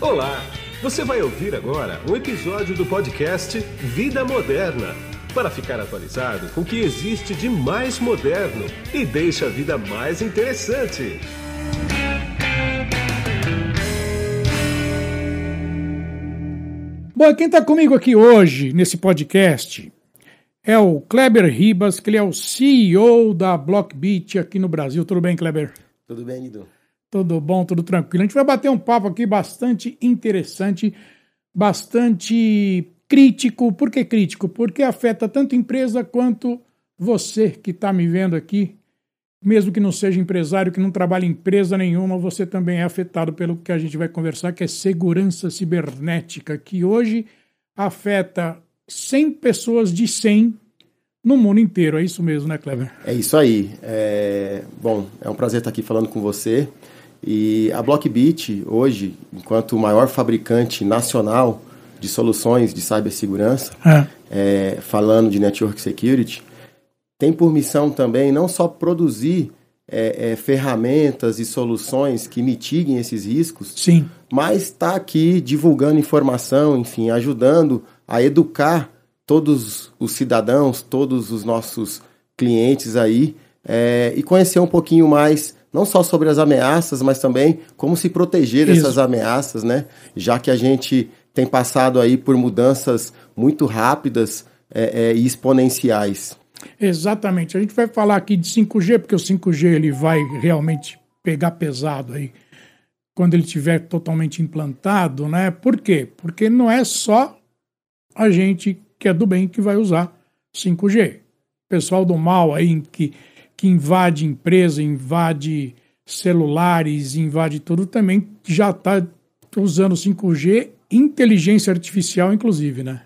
Olá! Você vai ouvir agora um episódio do podcast Vida Moderna para ficar atualizado com o que existe de mais moderno e deixa a vida mais interessante. Bom, quem está comigo aqui hoje nesse podcast é o Kleber Ribas, que ele é o CEO da Blockbeat aqui no Brasil. Tudo bem, Kleber? Tudo bem, Ido? Tudo bom, tudo tranquilo. A gente vai bater um papo aqui bastante interessante, bastante crítico. Por que crítico? Porque afeta tanto empresa quanto você que está me vendo aqui. Mesmo que não seja empresário, que não trabalhe em empresa nenhuma, você também é afetado pelo que a gente vai conversar, que é segurança cibernética, que hoje afeta 100 pessoas de 100 no mundo inteiro. É isso mesmo, né, Kleber? É isso aí. É... Bom, é um prazer estar aqui falando com você. E a Blockbit, hoje, enquanto o maior fabricante nacional de soluções de cibersegurança, é. É, falando de network security, tem por missão também não só produzir é, é ferramentas e soluções que mitiguem esses riscos, Sim. mas está aqui divulgando informação, enfim, ajudando a educar todos os cidadãos, todos os nossos clientes aí é, e conhecer um pouquinho mais não só sobre as ameaças, mas também como se proteger dessas Isso. ameaças, né? Já que a gente tem passado aí por mudanças muito rápidas é, é, e exponenciais. Exatamente. A gente vai falar aqui de 5G, porque o 5G ele vai realmente pegar pesado aí quando ele estiver totalmente implantado, né? Por quê? Porque não é só a gente que é do bem que vai usar 5G. O pessoal do mal aí que que invade empresa, invade celulares, invade tudo, também já está usando 5G, inteligência artificial, inclusive, né?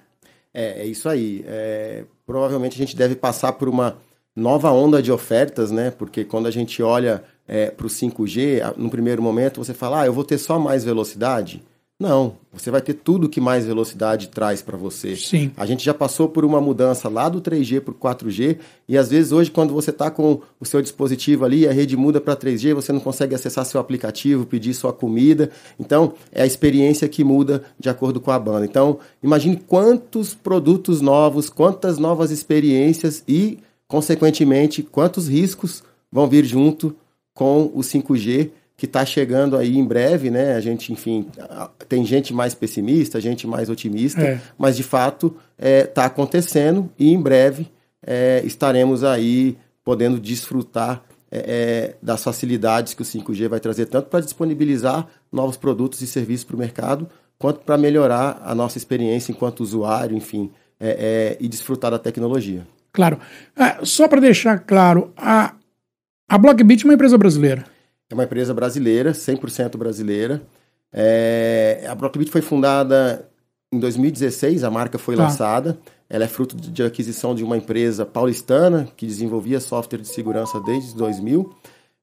É, é isso aí. É, provavelmente a gente deve passar por uma nova onda de ofertas, né? Porque quando a gente olha é, para o 5G, no primeiro momento você fala, ah, eu vou ter só mais velocidade. Não, você vai ter tudo que mais velocidade traz para você. Sim. A gente já passou por uma mudança lá do 3G para o 4G e às vezes hoje quando você está com o seu dispositivo ali, a rede muda para 3G, você não consegue acessar seu aplicativo, pedir sua comida. Então, é a experiência que muda de acordo com a banda. Então, imagine quantos produtos novos, quantas novas experiências e, consequentemente, quantos riscos vão vir junto com o 5G que está chegando aí em breve, né? A gente, enfim, tem gente mais pessimista, gente mais otimista, é. mas de fato está é, tá acontecendo e em breve é, estaremos aí podendo desfrutar é, é, das facilidades que o 5G vai trazer, tanto para disponibilizar novos produtos e serviços para o mercado, quanto para melhorar a nossa experiência enquanto usuário, enfim, é, e desfrutar da tecnologia. Claro. Só para deixar claro, a, a Blockbit é uma empresa brasileira. É uma empresa brasileira, 100% brasileira. É, a Blockbit foi fundada em 2016, a marca foi tá. lançada. Ela é fruto de aquisição de uma empresa paulistana que desenvolvia software de segurança desde 2000.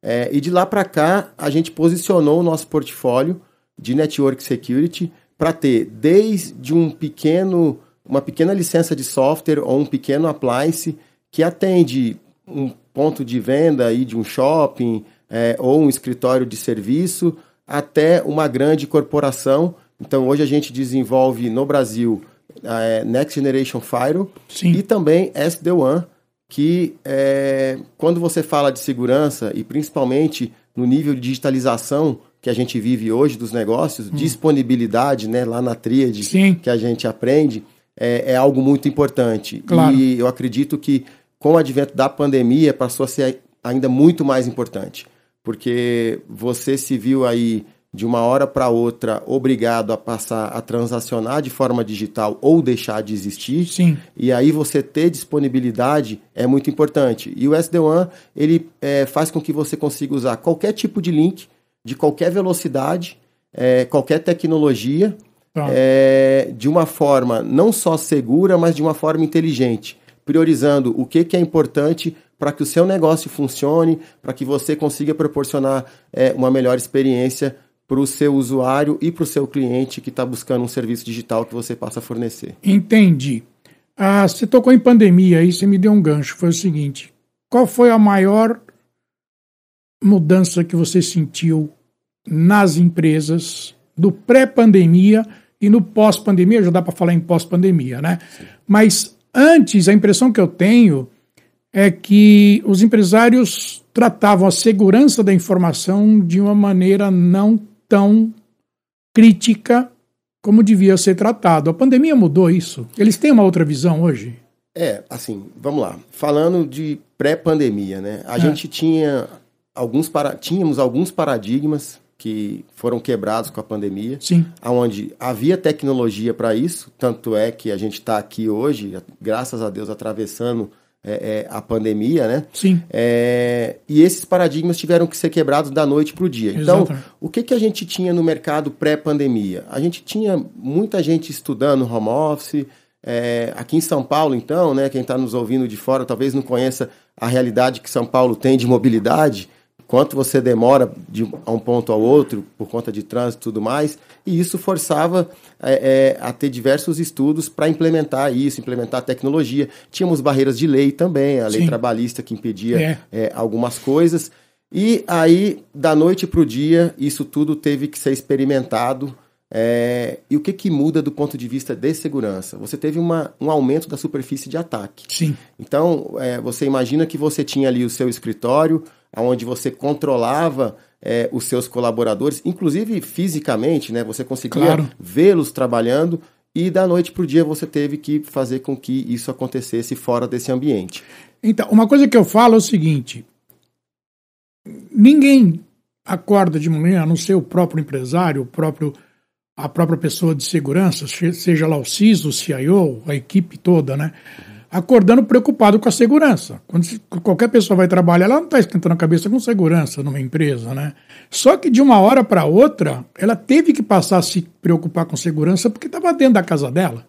É, e de lá para cá, a gente posicionou o nosso portfólio de network security para ter desde um pequeno, uma pequena licença de software ou um pequeno appliance que atende um ponto de venda aí de um shopping, é, ou um escritório de serviço até uma grande corporação. Então, hoje a gente desenvolve no Brasil é, Next Generation Firewall e também SD-WAN, que é, quando você fala de segurança e principalmente no nível de digitalização que a gente vive hoje dos negócios, hum. disponibilidade, né, lá na tríade Sim. que a gente aprende, é, é, algo muito importante. Claro. E eu acredito que com o advento da pandemia passou a ser ainda muito mais importante porque você se viu aí de uma hora para outra obrigado a passar a transacionar de forma digital ou deixar de existir. Sim. E aí você ter disponibilidade é muito importante. E o SD-WAN ele é, faz com que você consiga usar qualquer tipo de link, de qualquer velocidade, é, qualquer tecnologia, tá. é, de uma forma não só segura, mas de uma forma inteligente, priorizando o que, que é importante para que o seu negócio funcione, para que você consiga proporcionar é, uma melhor experiência para o seu usuário e para o seu cliente que está buscando um serviço digital que você possa fornecer. Entendi. Ah, você tocou em pandemia aí, você me deu um gancho. Foi o seguinte: qual foi a maior mudança que você sentiu nas empresas do pré-pandemia e no pós-pandemia, já dá para falar em pós-pandemia, né? Sim. Mas antes, a impressão que eu tenho é que os empresários tratavam a segurança da informação de uma maneira não tão crítica como devia ser tratado. A pandemia mudou isso? Eles têm uma outra visão hoje? É, assim, vamos lá. Falando de pré-pandemia, né? A é. gente tinha alguns para... tínhamos alguns paradigmas que foram quebrados com a pandemia, Sim. onde havia tecnologia para isso, tanto é que a gente está aqui hoje, graças a Deus, atravessando é, é, a pandemia, né? Sim. É, e esses paradigmas tiveram que ser quebrados da noite para o dia. Então, o que, que a gente tinha no mercado pré-pandemia? A gente tinha muita gente estudando home office. É, aqui em São Paulo, então, né? Quem está nos ouvindo de fora talvez não conheça a realidade que São Paulo tem de mobilidade quanto você demora de um ponto ao outro por conta de trânsito e tudo mais, e isso forçava é, é, a ter diversos estudos para implementar isso, implementar tecnologia. Tínhamos barreiras de lei também, a lei Sim. trabalhista que impedia é. é algumas coisas, e aí, da noite para o dia, isso tudo teve que ser experimentado. É, e o que, que muda do ponto de vista de segurança? Você teve uma, um aumento da superfície de ataque. Sim. Então, é, você imagina que você tinha ali o seu escritório, onde você controlava é, os seus colaboradores, inclusive fisicamente, né? Você conseguia claro. vê-los trabalhando e da noite para o dia você teve que fazer com que isso acontecesse fora desse ambiente. Então, uma coisa que eu falo é o seguinte: ninguém acorda de manhã, a não ser o próprio empresário, o próprio, a própria pessoa de segurança, seja lá o CISO, o CIO, a equipe toda, né? Acordando preocupado com a segurança. Quando qualquer pessoa vai trabalhar, ela não está esquentando a cabeça com segurança numa empresa, né? Só que de uma hora para outra, ela teve que passar a se preocupar com segurança porque estava dentro da casa dela.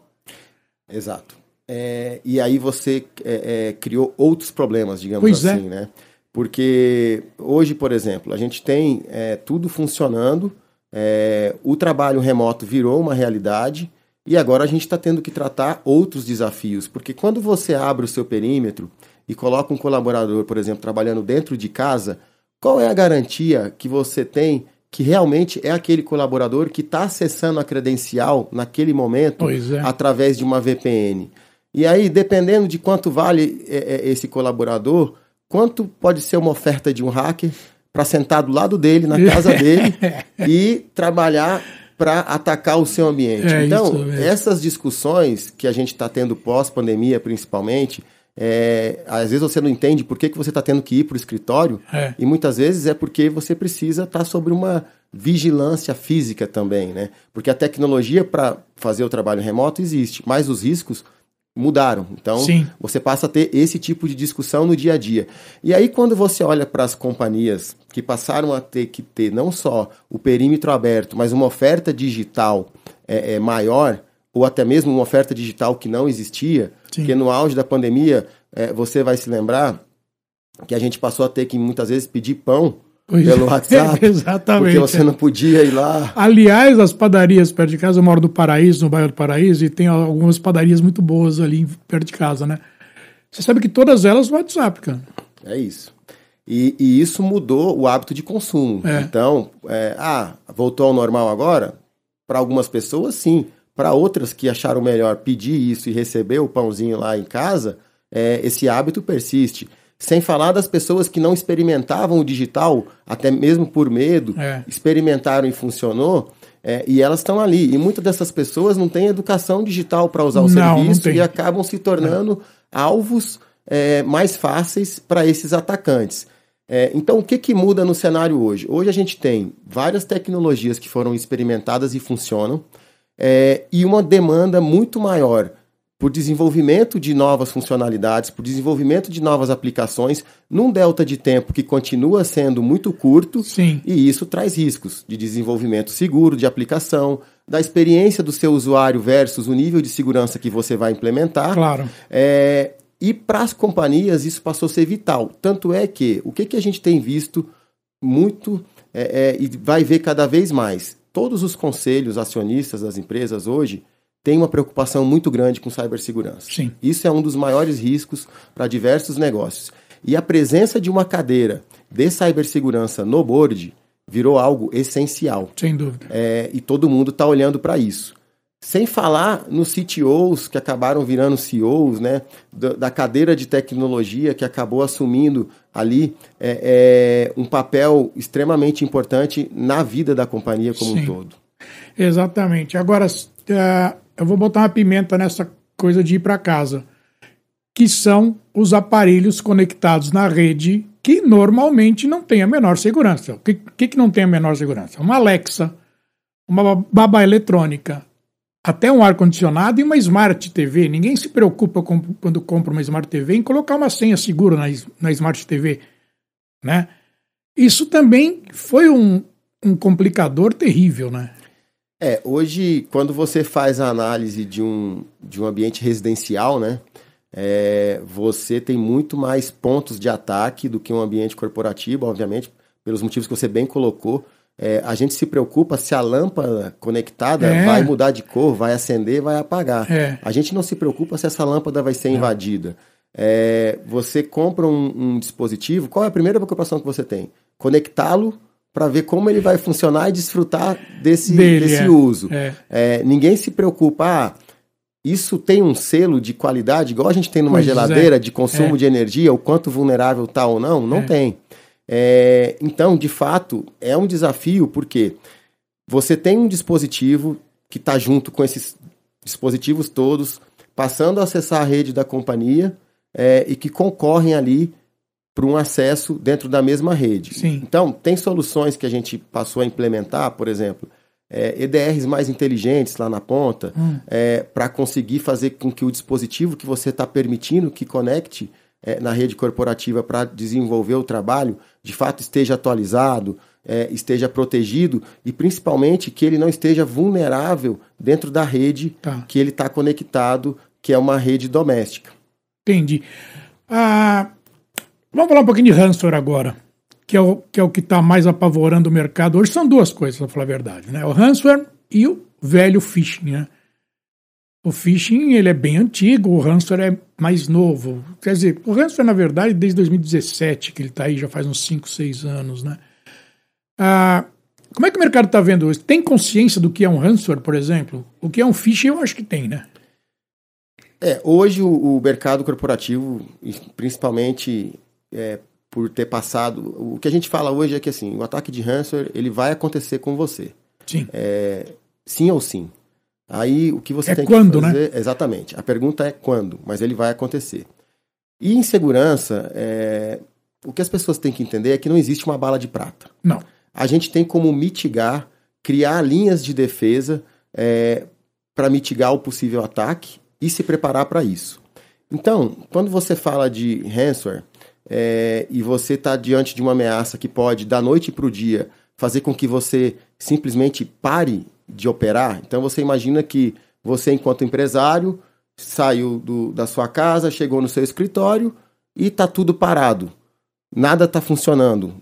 Exato. É, e aí você é, é, criou outros problemas, digamos pois é. assim, né? Porque hoje, por exemplo, a gente tem é, tudo funcionando, é, o trabalho remoto virou uma realidade, e agora a gente está tendo que tratar outros desafios, porque quando você abre o seu perímetro e coloca um colaborador, por exemplo, trabalhando dentro de casa, qual é a garantia que você tem que realmente é aquele colaborador que está acessando a credencial naquele momento é. através de uma VPN? E aí, dependendo de quanto vale é, é, esse colaborador, quanto pode ser uma oferta de um hacker para sentar do lado dele, na casa dele, e trabalhar para atacar o seu ambiente. É então, essas discussões que a gente está tendo pós-pandemia, principalmente, é, às vezes você não entende por que, que você está tendo que ir para o escritório, é. e muitas vezes é porque você precisa estar tá sobre uma vigilância física também, né? Porque a tecnologia para fazer o trabalho remoto existe, mas os riscos mudaram. Então, Sim. você passa a ter esse tipo de discussão no dia a dia. E aí, quando você olha para as companhias que passaram a ter que ter não só o perímetro aberto, mas uma oferta digital é, é maior, ou até mesmo uma oferta digital que não existia, Sim. porque no auge da pandemia, é, você vai se lembrar que a gente passou a ter que muitas vezes pedir pão Pois pelo WhatsApp. exatamente. Porque você não podia ir lá. Aliás, as padarias perto de casa, eu moro do Paraíso, no bairro do Paraíso, e tem algumas padarias muito boas ali perto de casa, né? Você sabe que todas elas no WhatsApp, cara. É isso. E, e isso mudou o hábito de consumo. É. Então, é, ah, voltou ao normal agora? Para algumas pessoas, sim. Para outras que acharam melhor pedir isso e receber o pãozinho lá em casa, é, esse hábito persiste. Sem falar das pessoas que não experimentavam o digital, até mesmo por medo, é. experimentaram e funcionou. É, e elas estão ali. E muitas dessas pessoas não têm educação digital para usar o não, serviço não e acabam se tornando é. alvos mais fáceis para esses atacantes. É, então, o que, que muda no cenário hoje? Hoje a gente tem várias tecnologias que foram experimentadas e funcionam, é, e uma demanda muito maior por desenvolvimento de novas funcionalidades, por desenvolvimento de novas aplicações, num delta de tempo que continua sendo muito curto, Sim. e isso traz riscos de desenvolvimento seguro de aplicação, da experiência do seu usuário versus o nível de segurança que você vai implementar. Claro. É, e para as companhias isso passou a ser vital. Tanto é que o que, que a gente tem visto muito é, é, e vai ver cada vez mais. Todos os conselhos acionistas das empresas hoje tem uma preocupação muito grande com cibersegurança. Sim. Isso é um dos maiores riscos para diversos negócios. E a presença de uma cadeira de cibersegurança no board virou algo essencial. Sem dúvida. É, e todo mundo está olhando para isso. Sem falar nos CTOs que acabaram virando CEOs, né? Da, da cadeira de tecnologia que acabou assumindo ali é, é, um papel extremamente importante na vida da companhia como Sim. um todo. Exatamente. Agora, uh, eu vou botar uma pimenta nessa coisa de ir para casa, que são os aparelhos conectados na rede que normalmente não tem a menor segurança. O que, que, que não tem a menor segurança? Uma Alexa, uma babá eletrônica, até um ar-condicionado e uma Smart TV. Ninguém se preocupa com, quando compra uma Smart TV em colocar uma senha segura na, na Smart TV. Né? Isso também foi um, um complicador terrível, né? É, hoje, quando você faz a análise de um, de um ambiente residencial, né? É, você tem muito mais pontos de ataque do que um ambiente corporativo, obviamente, pelos motivos que você bem colocou. É, a gente se preocupa se a lâmpada conectada é. vai mudar de cor, vai acender, vai apagar. É. A gente não se preocupa se essa lâmpada vai ser invadida. É, você compra um, um dispositivo, qual é a primeira preocupação que você tem? Conectá-lo para ver como ele vai funcionar e desfrutar desse, Dele, desse é. uso. É. É, ninguém se preocupa, ah, isso tem um selo de qualidade, igual a gente tem numa pois é. geladeira de consumo é. de energia, o quanto vulnerável está ou não? Não é. tem. então, de fato, é um desafio porque você tem um dispositivo que está junto com esses dispositivos todos, passando a acessar a rede da companhia e que concorrem ali para um acesso dentro da mesma rede. Sim. Então, tem soluções que a gente passou a implementar, por exemplo, é, EDRs mais inteligentes lá na ponta, hum. é, para conseguir fazer com que o dispositivo que você está permitindo que conecte é, na rede corporativa para desenvolver o trabalho, de fato esteja atualizado, é, esteja protegido e principalmente que ele não esteja vulnerável dentro da rede tá. que ele está conectado, que é uma rede doméstica. Entendi. Ah, Vamos falar um pouquinho de ransomware agora, que é o que é está mais apavorando o mercado hoje. São duas coisas, para falar a verdade, né? O ransomware e o velho phishing, né? O phishing ele é bem antigo, o ransomware é mais novo. Quer dizer, o ransomware, na verdade, desde 2017, que ele está aí, já faz uns 5, 6 anos, né? Ah, como é que o mercado está vendo hoje? Tem consciência do que é um ransomware, por exemplo? O que é um phishing, eu acho que tem, né? É, hoje o, o mercado corporativo, principalmente é, por ter passado. O que a gente fala hoje é que assim, o ataque de ransomware ele vai acontecer com você. Sim. É, sim ou sim. Aí o que você é tem quando, que fazer. Né? Exatamente. A pergunta é quando, mas ele vai acontecer. E em segurança, é, o que as pessoas têm que entender é que não existe uma bala de prata. Não. A gente tem como mitigar, criar linhas de defesa é, para mitigar o possível ataque e se preparar para isso. Então, quando você fala de ransomware, é, e você está diante de uma ameaça que pode, da noite para o dia, fazer com que você simplesmente pare de operar. Então você imagina que você, enquanto empresário, saiu do, da sua casa, chegou no seu escritório e está tudo parado. Nada está funcionando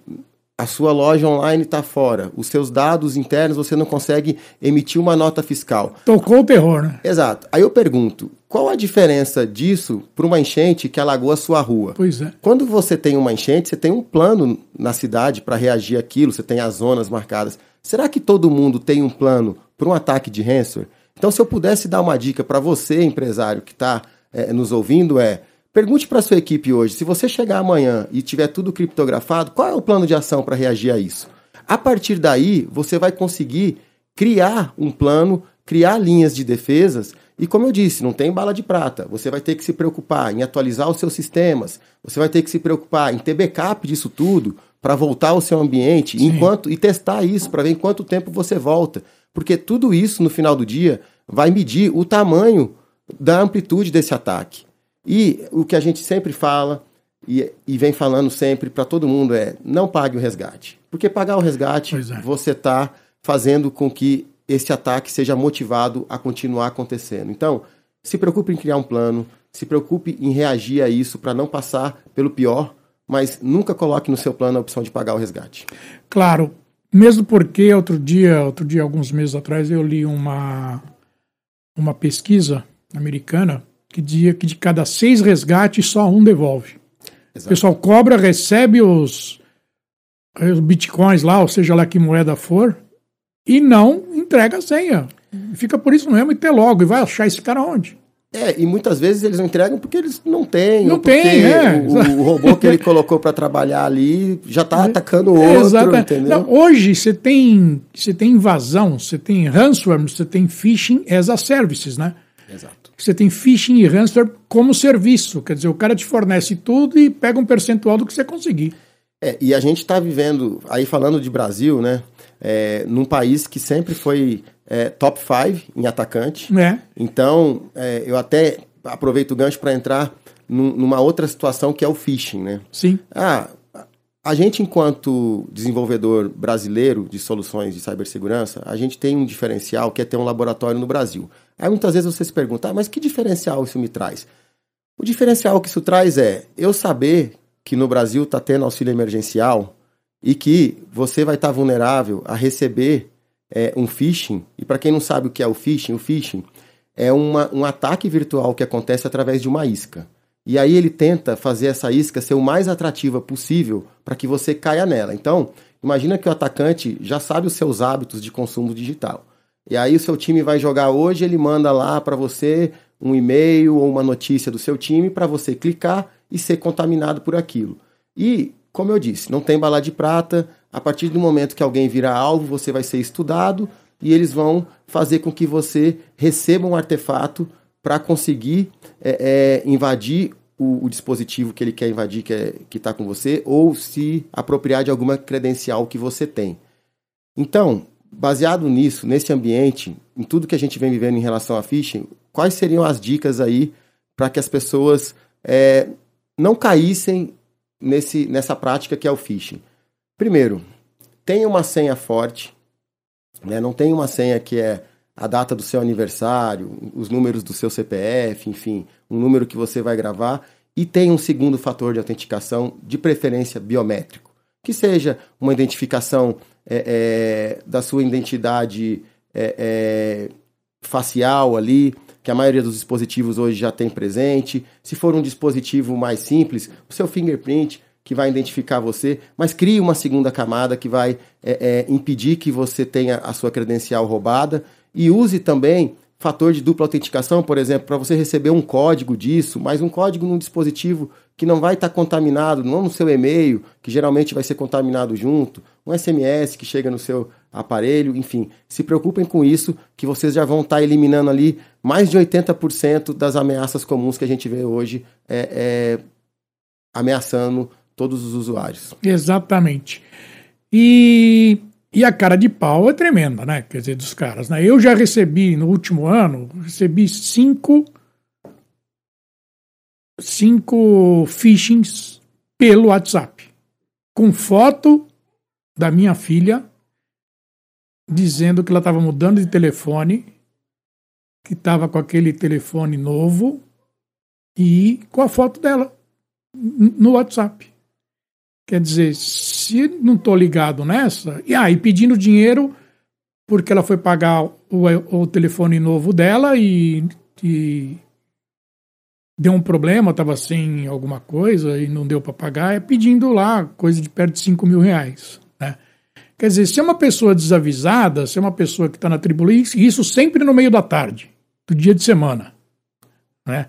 a sua loja online está fora, os seus dados internos você não consegue emitir uma nota fiscal. Tocou o terror, né? Exato. Aí eu pergunto, qual a diferença disso para uma enchente que alagou a sua rua? Pois é. Quando você tem uma enchente, você tem um plano na cidade para reagir àquilo, você tem as zonas marcadas. Será que todo mundo tem um plano para um ataque de ransomware? Então, se eu pudesse dar uma dica para você, empresário que está é, nos ouvindo, é Pergunte para sua equipe hoje, se você chegar amanhã e tiver tudo criptografado, qual é o plano de ação para reagir a isso? A partir daí, você vai conseguir criar um plano, criar linhas de defesas e como eu disse, não tem bala de prata. Você vai ter que se preocupar em atualizar os seus sistemas. Você vai ter que se preocupar em ter backup disso tudo para voltar ao seu ambiente enquanto e testar isso para ver em quanto tempo você volta. Porque tudo isso no final do dia vai medir o tamanho da amplitude desse ataque. E o que a gente sempre fala e, e vem falando sempre para todo mundo é não pague o resgate. Porque pagar o resgate, é. você está fazendo com que esse ataque seja motivado a continuar acontecendo. Então, se preocupe em criar um plano, se preocupe em reagir a isso para não passar pelo pior, mas nunca coloque no seu plano a opção de pagar o resgate. Claro, mesmo porque outro dia, outro dia alguns meses atrás eu li uma uma pesquisa americana que dizia que de cada seis resgates, só um devolve. Exato. O pessoal cobra, recebe os, os bitcoins lá, ou seja lá que moeda for, e não entrega a senha. Fica por isso mesmo e ter logo. E vai achar esse cara onde? É, e muitas vezes eles não entregam porque eles não têm. Não tem, é. O, o, robô que ele colocou para trabalhar ali já está atacando o outro, Exatamente. entendeu? Não, hoje você tem, você tem invasão, você tem ransomware, você tem phishing as a services, né? Exato. Você tem phishing e ransomware como serviço. Quer dizer, o cara te fornece tudo e pega um percentual do que você conseguir. É, e a gente está vivendo, aí falando de Brasil, né? É, num país que sempre foi é, top 5 em atacante. É. Então, é, eu até aproveito o gancho para entrar num, numa outra situação que é o phishing, né? Sim. Ah, a gente, enquanto desenvolvedor brasileiro de soluções de cibersegurança, a gente tem um diferencial que é ter um laboratório no Brasil. Aí muitas vezes você se pergunta, ah, mas que diferencial isso me traz? O diferencial que isso traz é eu saber que no Brasil está tendo auxílio emergencial e que você vai estar tá vulnerável a receber é, um phishing. E para quem não sabe o que é o phishing, o phishing é uma, um ataque virtual que acontece através de uma isca. E aí ele tenta fazer essa isca ser o mais atrativa possível para que você caia nela. Então, imagina que o atacante já sabe os seus hábitos de consumo digital. E aí o seu time vai jogar hoje, ele manda lá para você um e-mail ou uma notícia do seu time para você clicar e ser contaminado por aquilo. E, como eu disse, não tem bala de prata, a partir do momento que alguém vira alvo, você vai ser estudado e eles vão fazer com que você receba um artefato para conseguir é, é, invadir o, o, dispositivo que ele quer invadir, que é, está com você, ou se apropriar de alguma credencial que você tem. Então, baseado nisso, nesse ambiente, em tudo que a gente vem vivendo em relação a phishing, quais seriam as dicas aí para que as pessoas é, não caíssem nesse, nessa prática que é o phishing? Primeiro, tenha uma senha forte, né? não tem uma senha que é a data do seu aniversário, os números do seu CPF, enfim, um número que você vai gravar, e tem um segundo fator de autenticação, de preferência biométrico, que seja uma identificação é, é, da sua identidade é, é facial ali, que a maioria dos dispositivos hoje já tem presente. Se for um dispositivo mais simples, o seu fingerprint, que vai identificar você, mas crie uma segunda camada que vai é, é, impedir que você tenha a sua credencial roubada e use também fator de dupla autenticação, por exemplo, para você receber um código disso, mas um código num dispositivo que não vai estar tá contaminado, não no seu e-mail, que geralmente vai ser contaminado junto, um SMS que chega no seu aparelho, enfim, se preocupem com isso, que vocês já vão estar tá eliminando ali mais de 80% das ameaças comuns que a gente vê hoje é, é, ameaçando todos os usuários. Exatamente. E, e a cara de pau é tremenda, né? Quer dizer, dos caras. Né? Eu já recebi, no último ano, recebi cinco, cinco phishings pelo WhatsApp. Com foto da minha filha dizendo que ela estava mudando de telefone, que estava com aquele telefone novo e com a foto dela no WhatsApp. Quer dizer, se não estou ligado nessa, e aí ah, pedindo dinheiro porque ela foi pagar o, o telefone novo dela e, e deu um problema, estava sem alguma coisa e não deu para pagar, é pedindo lá coisa de perto de 5 mil reais. Né? Quer dizer, se é uma pessoa desavisada, se é uma pessoa que está na tribo, isso sempre no meio da tarde, do dia de semana. Né?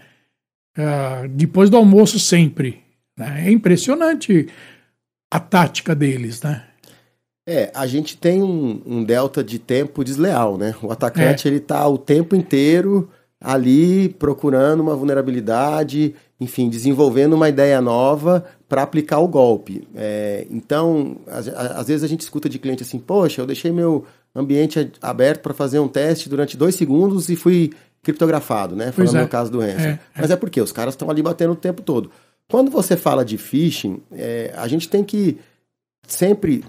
Uh, depois do almoço, sempre. Né? É impressionante a tática deles, né? É, a gente tem um, um delta de tempo desleal, né? O atacante é. ele tá o tempo inteiro ali procurando uma vulnerabilidade, enfim, desenvolvendo uma ideia nova para aplicar o golpe. É, então, às, vezes a gente escuta de cliente assim, poxa, eu deixei meu ambiente aberto para fazer um teste durante dois segundos e fui criptografado, né? Foi no é. meu caso do Ransom. É, é, Mas é porque os caras estão ali batendo o tempo todo. Quando você fala de phishing, é, a gente tem que sempre.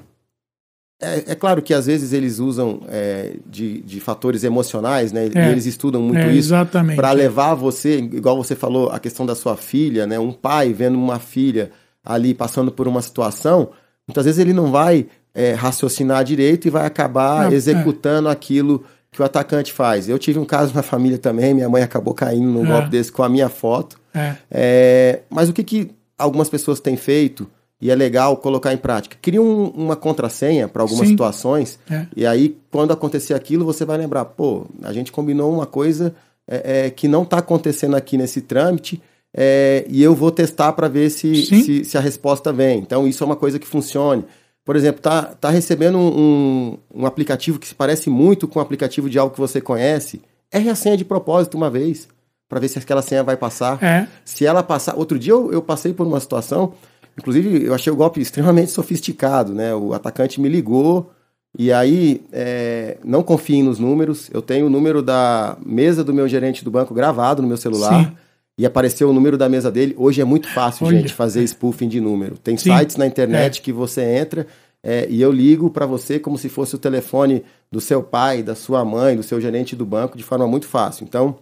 É, é, claro que às vezes eles usam é, de, de fatores emocionais, né? É, eles estudam muito é, isso para levar você, igual você falou, a questão da sua filha, né? Um pai vendo uma filha ali passando por uma situação, muitas vezes ele não vai é, raciocinar direito e vai acabar não, executando aquilo que o atacante faz. Eu tive um caso na família também, minha mãe acabou caindo num golpe desse com a minha foto. É. É, mas o que, que algumas pessoas têm feito e é legal colocar em prática. Cria um, uma contrassenha para algumas Sim. situações, É. e aí, quando acontecer aquilo, você vai lembrar, pô, a gente combinou uma coisa é, é, que não está acontecendo aqui nesse trâmite, é, e eu vou testar para ver se, se, se a resposta vem. Então, isso é uma coisa que funcione. Por exemplo, tá, tá recebendo um, um, um aplicativo que se parece muito com um aplicativo de algo que você conhece, erre a senha de propósito uma vez, para ver se aquela senha vai passar. É. Se ela passar. Outro dia eu, eu passei por uma situação, inclusive eu achei o golpe extremamente sofisticado, né? O atacante me ligou e aí é, não confiem nos números. Eu tenho o número da mesa do meu gerente do banco gravado no meu celular. Sim. E apareceu o número da mesa dele. Hoje é muito fácil, Olha. gente, fazer spoofing de número. Tem Sim. sites na internet que você entra é, e eu ligo para você como se fosse o telefone do seu pai, da sua mãe, do seu gerente do banco, de forma muito fácil. Então,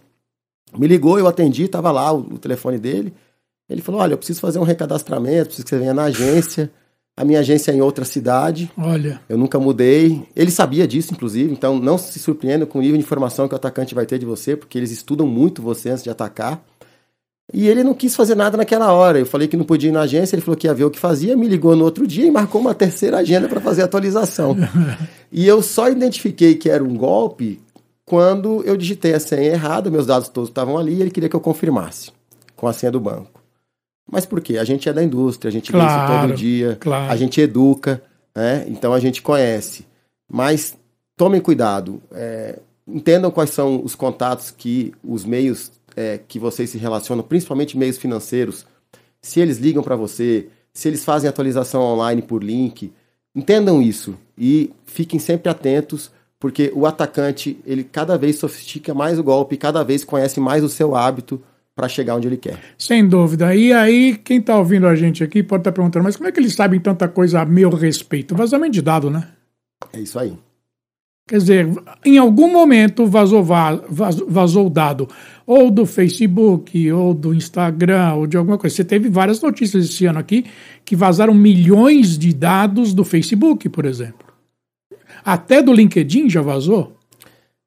me ligou, eu atendi, estava lá o, o telefone dele. Ele falou: Olha, eu preciso fazer um recadastramento, preciso que você venha na agência. A minha agência é em outra cidade, Olha. eu nunca mudei. Ele sabia disso, inclusive, então não se surpreenda com o nível de informação que o atacante vai ter de você, porque eles estudam muito você antes de atacar. E ele não quis fazer nada naquela hora. Eu falei que não podia ir na agência, ele falou que ia ver o que fazia, me ligou no outro dia e marcou uma terceira agenda para fazer a atualização. e eu só identifiquei que era um golpe quando eu digitei a senha errada, meus dados todos estavam ali e ele queria que eu confirmasse com a senha do banco. Mas por quê? A gente é da indústria, a gente vê isso Claro, todo dia, claro. a gente educa, né? então a gente conhece. Mas tomem cuidado, é, entendam quais são os contatos que os meios é, que vocês se relacionam, principalmente meios financeiros, se eles ligam para você, se eles fazem atualização online por link, entendam isso e fiquem sempre atentos, porque o atacante ele cada vez sofistica mais o golpe, cada vez conhece mais o seu hábito para chegar onde ele quer. Sem dúvida. E aí, quem está ouvindo a gente aqui pode estar perguntando, mas como é que eles sabem tanta coisa a meu respeito? Vazamento de dado, né? É isso aí. Quer dizer, em algum momento vazou, va- vaz- vazou o dado, ou do Facebook, ou do Instagram, ou de alguma coisa. Você teve várias notícias esse ano aqui que vazaram milhões de dados do Facebook, por exemplo. Até do LinkedIn já vazou?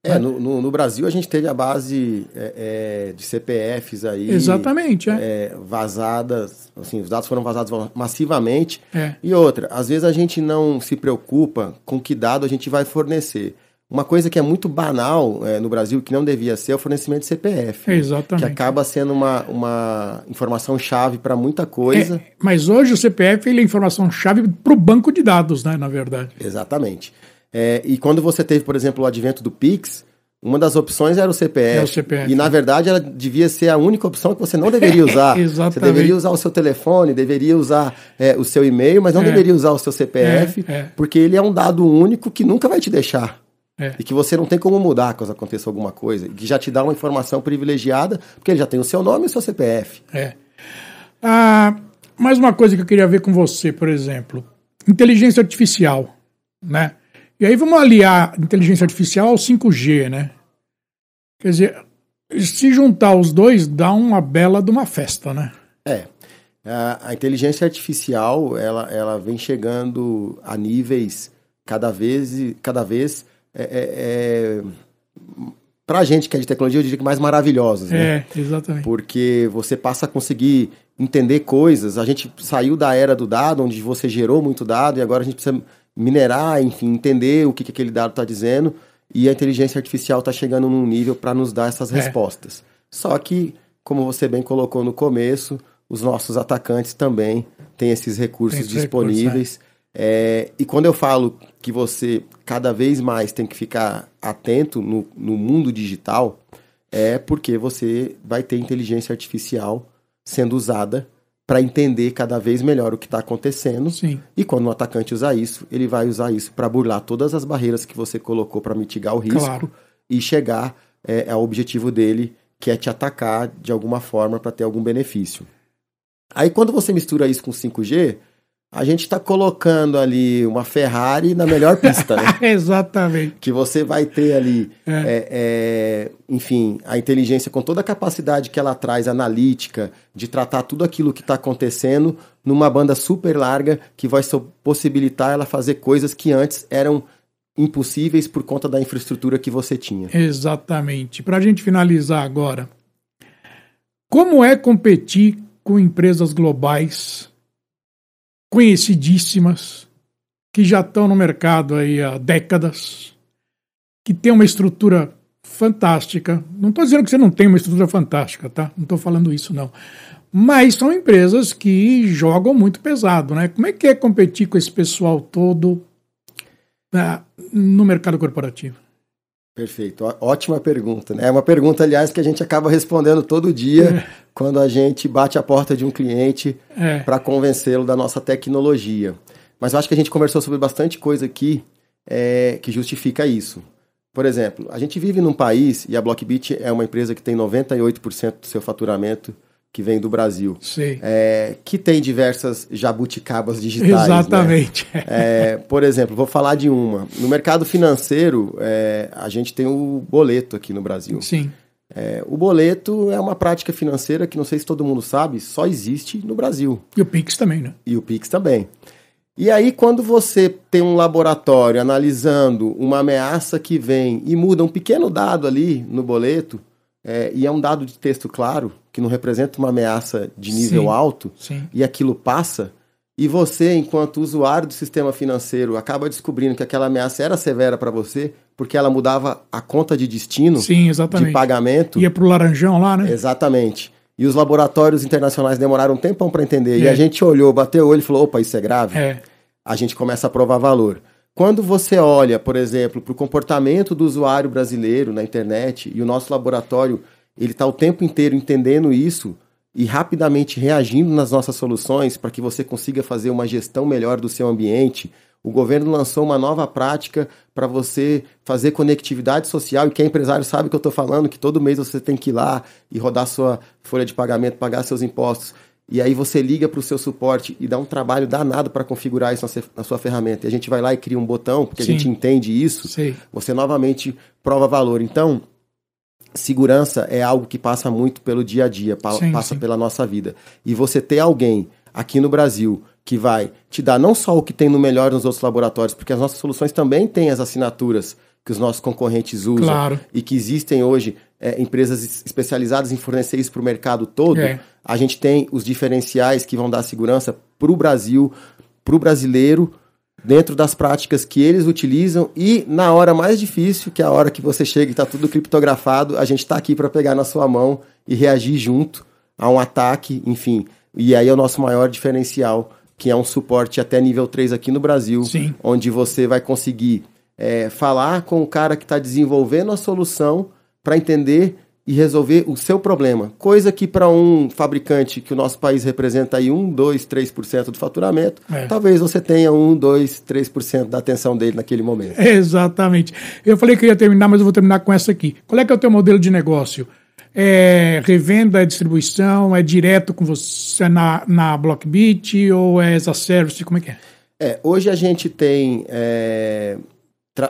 É, no, no- no Brasil a gente teve a base é, é, de CPFs aí. Exatamente, é. é, vazadas, assim, os dados foram vazados massivamente. É. E outra, às vezes a gente não se preocupa com que dado a gente vai fornecer. Uma coisa que é muito banal é, no Brasil, que não devia ser, é o fornecimento de CPF. né? Exatamente. Que acaba sendo uma, uma informação-chave para muita coisa. Mas hoje o CPF ele é informação-chave para o banco de dados, né, na verdade. Exatamente. É, e quando você teve, por exemplo, o advento do Pix, uma das opções era o CPF. É o CPF. E na verdade ela devia ser a única opção que você não deveria usar. Exatamente. Você deveria usar o seu telefone, deveria usar é, o seu e-mail, mas não É. deveria usar o seu CPF, É, é. porque ele é um dado único que nunca vai te deixar. É. E que você não tem como mudar caso aconteça alguma coisa. E que já te dá uma informação privilegiada, porque ele já tem o seu nome e o seu CPF. É. Ah, mais uma coisa que eu queria ver com você, por exemplo. Inteligência artificial, né? E aí vamos aliar inteligência artificial ao 5G, né? Quer dizer, se juntar os dois, dá uma bela de uma festa, né? É. A, inteligência artificial, ela, ela vem chegando a níveis cada vez, cada vez é, é, é, pra gente que é de tecnologia, eu diria que mais maravilhosos, né? É, exatamente. Porque você passa a conseguir entender coisas. A gente saiu da era do dado, onde você gerou muito dado, e agora a gente precisa minerar, enfim, entender o que, que aquele dado está dizendo. E a inteligência artificial está chegando num nível para nos dar essas É. respostas. Só que, como você bem colocou no começo, os nossos atacantes também têm esses recursos esses disponíveis. É, e quando eu falo que você cada vez mais tem que ficar atento no, no mundo digital, é porque você vai ter inteligência artificial sendo usada para entender cada vez melhor o que está acontecendo. Sim. E quando o atacante usar isso, ele vai usar isso para burlar todas as barreiras que você colocou para mitigar o risco Claro. e chegar é, ao objetivo dele, que é te atacar de alguma forma para ter algum benefício. Aí quando você mistura isso com 5G, a gente está colocando ali uma Ferrari na melhor pista, né? Exatamente. que você vai ter ali, é, é, enfim, a inteligência com toda a capacidade que ela traz, analítica, de tratar tudo aquilo que está acontecendo numa banda super larga que vai possibilitar ela fazer coisas que antes eram impossíveis por conta da infraestrutura que você tinha. Exatamente. Para a gente finalizar agora, como é competir com empresas globais conhecidíssimas, que já estão no mercado aí há décadas, que tem uma estrutura fantástica. Não estou dizendo que você não tem uma estrutura fantástica, tá? Não estou falando isso, não. Mas são empresas que jogam muito pesado, né? Como é que é competir com esse pessoal todo uh, no mercado corporativo? Perfeito, ótima pergunta. Né? É uma pergunta, aliás, que a gente acaba respondendo todo dia é. quando a gente bate a porta de um cliente é. para convencê-lo da nossa tecnologia. Mas eu acho que a gente conversou sobre bastante coisa aqui é, que justifica isso. Por exemplo, a gente vive num país, e a Blockbit é uma empresa que tem 98% do seu faturamento que vem do Brasil. Sim. É, que tem diversas jabuticabas digitais. Né? Exatamente. Né? É, por exemplo, vou falar de uma. No mercado financeiro, é, a gente tem o boleto aqui no Brasil. Sim. É, o boleto é uma prática financeira que não sei se todo mundo sabe, só existe no Brasil. E o Pix também, né? E o Pix também. E aí, quando você tem um laboratório analisando uma ameaça que vem e muda um pequeno dado ali no boleto, é, e é um dado de texto claro, que não representa uma ameaça de nível sim, alto, sim. e aquilo passa, e você, enquanto usuário do sistema financeiro, acaba descobrindo que aquela ameaça era severa para você, porque ela mudava a conta de destino sim, de pagamento. Ia para o Laranjão lá, né? Exatamente. E os laboratórios internacionais demoraram um tempão para entender. É. E a gente olhou, bateu o olho e falou: opa, isso é grave. É. A gente começa a provar valor. Quando você olha, por exemplo, para o comportamento do usuário brasileiro na internet e o nosso laboratório ele está o tempo inteiro entendendo isso e rapidamente reagindo nas nossas soluções para que você consiga fazer uma gestão melhor do seu ambiente. O governo lançou uma nova prática para você fazer conectividade social e quem é empresário sabe o que eu estou falando, que todo mês você tem que ir lá e rodar sua folha de pagamento, pagar seus impostos. E aí você liga para o seu suporte e dá um trabalho danado para configurar isso na sua ferramenta. E a gente vai lá e cria um botão, porque Sim. a gente entende isso. Sim. Você novamente prova valor. Então, segurança é algo que passa muito pelo dia a dia, pa sim, passa sim. pela nossa vida. E você ter alguém aqui no Brasil que vai te dar não só o que tem no melhor nos outros laboratórios, porque as nossas soluções também têm as assinaturas que os nossos concorrentes usam claro. e que existem hoje é, empresas especializadas em fornecer isso para o mercado todo. É. A gente tem os diferenciais que vão dar segurança para o Brasil, para o brasileiro, dentro das práticas que eles utilizam e na hora mais difícil, que é a hora que você chega e está tudo criptografado, a gente está aqui para pegar na sua mão e reagir junto a um ataque, enfim. E aí é o nosso maior diferencial, que é um suporte até nível 3 aqui no Brasil, Sim. onde você vai conseguir é, falar com o cara que está desenvolvendo a solução para entender e resolver o seu problema. Coisa que para um fabricante que o nosso país representa aí 1, 2, 3% do faturamento, é. talvez você tenha 1, 2, 3% da atenção dele naquele momento. Exatamente. Eu falei que ia terminar, mas eu vou terminar com essa aqui. Qual é que é o teu modelo de negócio? É revenda, é distribuição, é direto com você na, na Blockbit ou é as a service? Como é que é? É, hoje a gente tem é,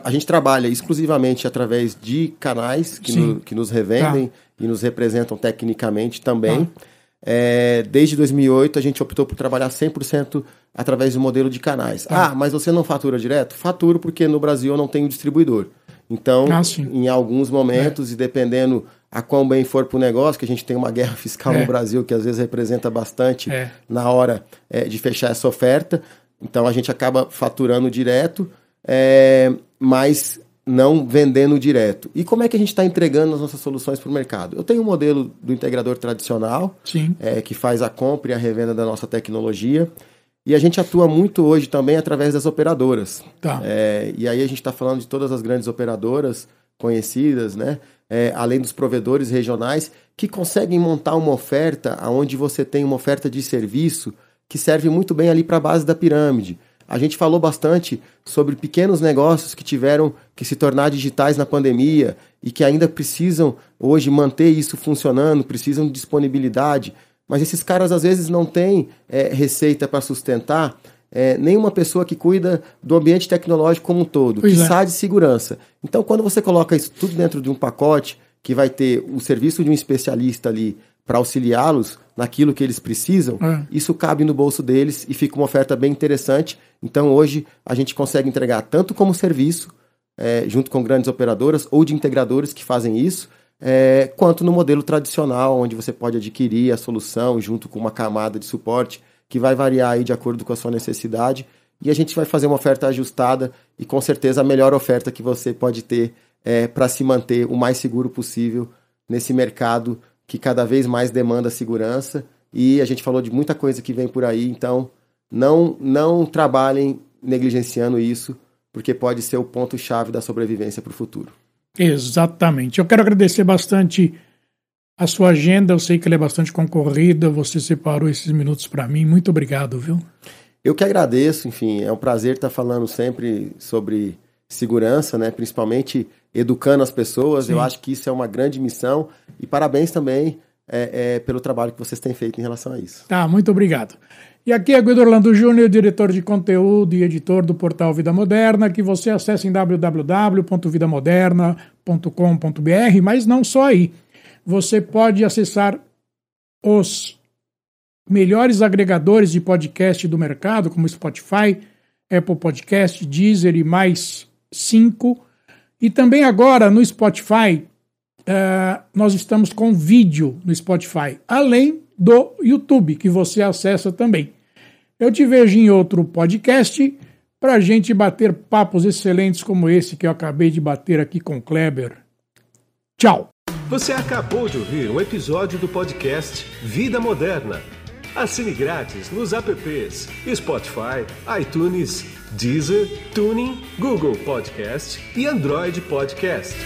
a gente trabalha exclusivamente através de canais que, no, que nos revendem tá. e nos representam tecnicamente também. Tá. É, desde 2008, a gente optou por trabalhar 100% através do modelo de canais. Tá. Ah, mas você não fatura direto? Faturo porque no Brasil eu não tenho distribuidor. Então, ah, em alguns momentos, é. e dependendo a quão bem for para o negócio, que a gente tem uma guerra fiscal é. no Brasil que às vezes representa bastante é. na hora é, de fechar essa oferta, então a gente acaba faturando direto. É, mas não vendendo direto. E como é que a gente está entregando as nossas soluções para o mercado? Eu tenho um modelo do integrador tradicional, é, que faz a compra e a revenda da nossa tecnologia. E a gente atua muito hoje também através das operadoras. Tá. É, e aí a gente está falando de todas as grandes operadoras conhecidas, né? É, além dos provedores regionais, que conseguem montar uma oferta onde você tem uma oferta de serviço que serve muito bem ali para a base da pirâmide. A gente falou bastante sobre pequenos negócios que tiveram que se tornar digitais na pandemia e que ainda precisam hoje manter isso funcionando, precisam de disponibilidade. Mas esses caras às vezes não têm é, receita para sustentar é, nenhuma pessoa que cuida do ambiente tecnológico como um todo, pois que é. sabe de segurança. Então, quando você coloca isso tudo dentro de um pacote que vai ter o serviço de um especialista ali para auxiliá-los naquilo que eles precisam, É. isso cabe no bolso deles e fica uma oferta bem interessante. Então hoje a gente consegue entregar tanto como serviço, é, junto com grandes operadoras ou de integradores que fazem isso, é, quanto no modelo tradicional, onde você pode adquirir a solução junto com uma camada de suporte que vai variar aí de acordo com a sua necessidade. E a gente vai fazer uma oferta ajustada e com certeza a melhor oferta que você pode ter é, para se manter o mais seguro possível nesse mercado que cada vez mais demanda segurança. E a gente falou de muita coisa que vem por aí, então não, não trabalhem negligenciando isso, porque pode ser o ponto-chave da sobrevivência para o futuro. Exatamente. Eu quero agradecer bastante a sua agenda. Eu sei que ela é bastante concorrida. Você separou esses minutos para mim. Muito obrigado, viu? Eu que agradeço. Enfim, é um prazer estar falando sempre sobre segurança, né? Principalmente educando as pessoas. Sim. Eu acho que isso é uma grande missão. E parabéns também é, é, pelo trabalho que vocês têm feito em relação a isso. Tá, muito obrigado. E aqui é Guido Orlando Júnior, diretor de conteúdo e editor do portal Vida Moderna, que você acessa em www.vidamoderna.com.br, mas não só aí. Você pode acessar os melhores agregadores de podcast do mercado, como Spotify, Apple Podcast, Deezer e mais cinco. E também agora no Spotify, uh, nós estamos com vídeo no Spotify, além do YouTube, que você acessa também. Eu te vejo em outro podcast para a gente bater papos excelentes como esse que eu acabei de bater aqui com Kleber. Tchau! Você acabou de ouvir um episódio do podcast Vida Moderna. Assine grátis nos apps Spotify, iTunes, Deezer, Tuning, Google Podcast e Android Podcast.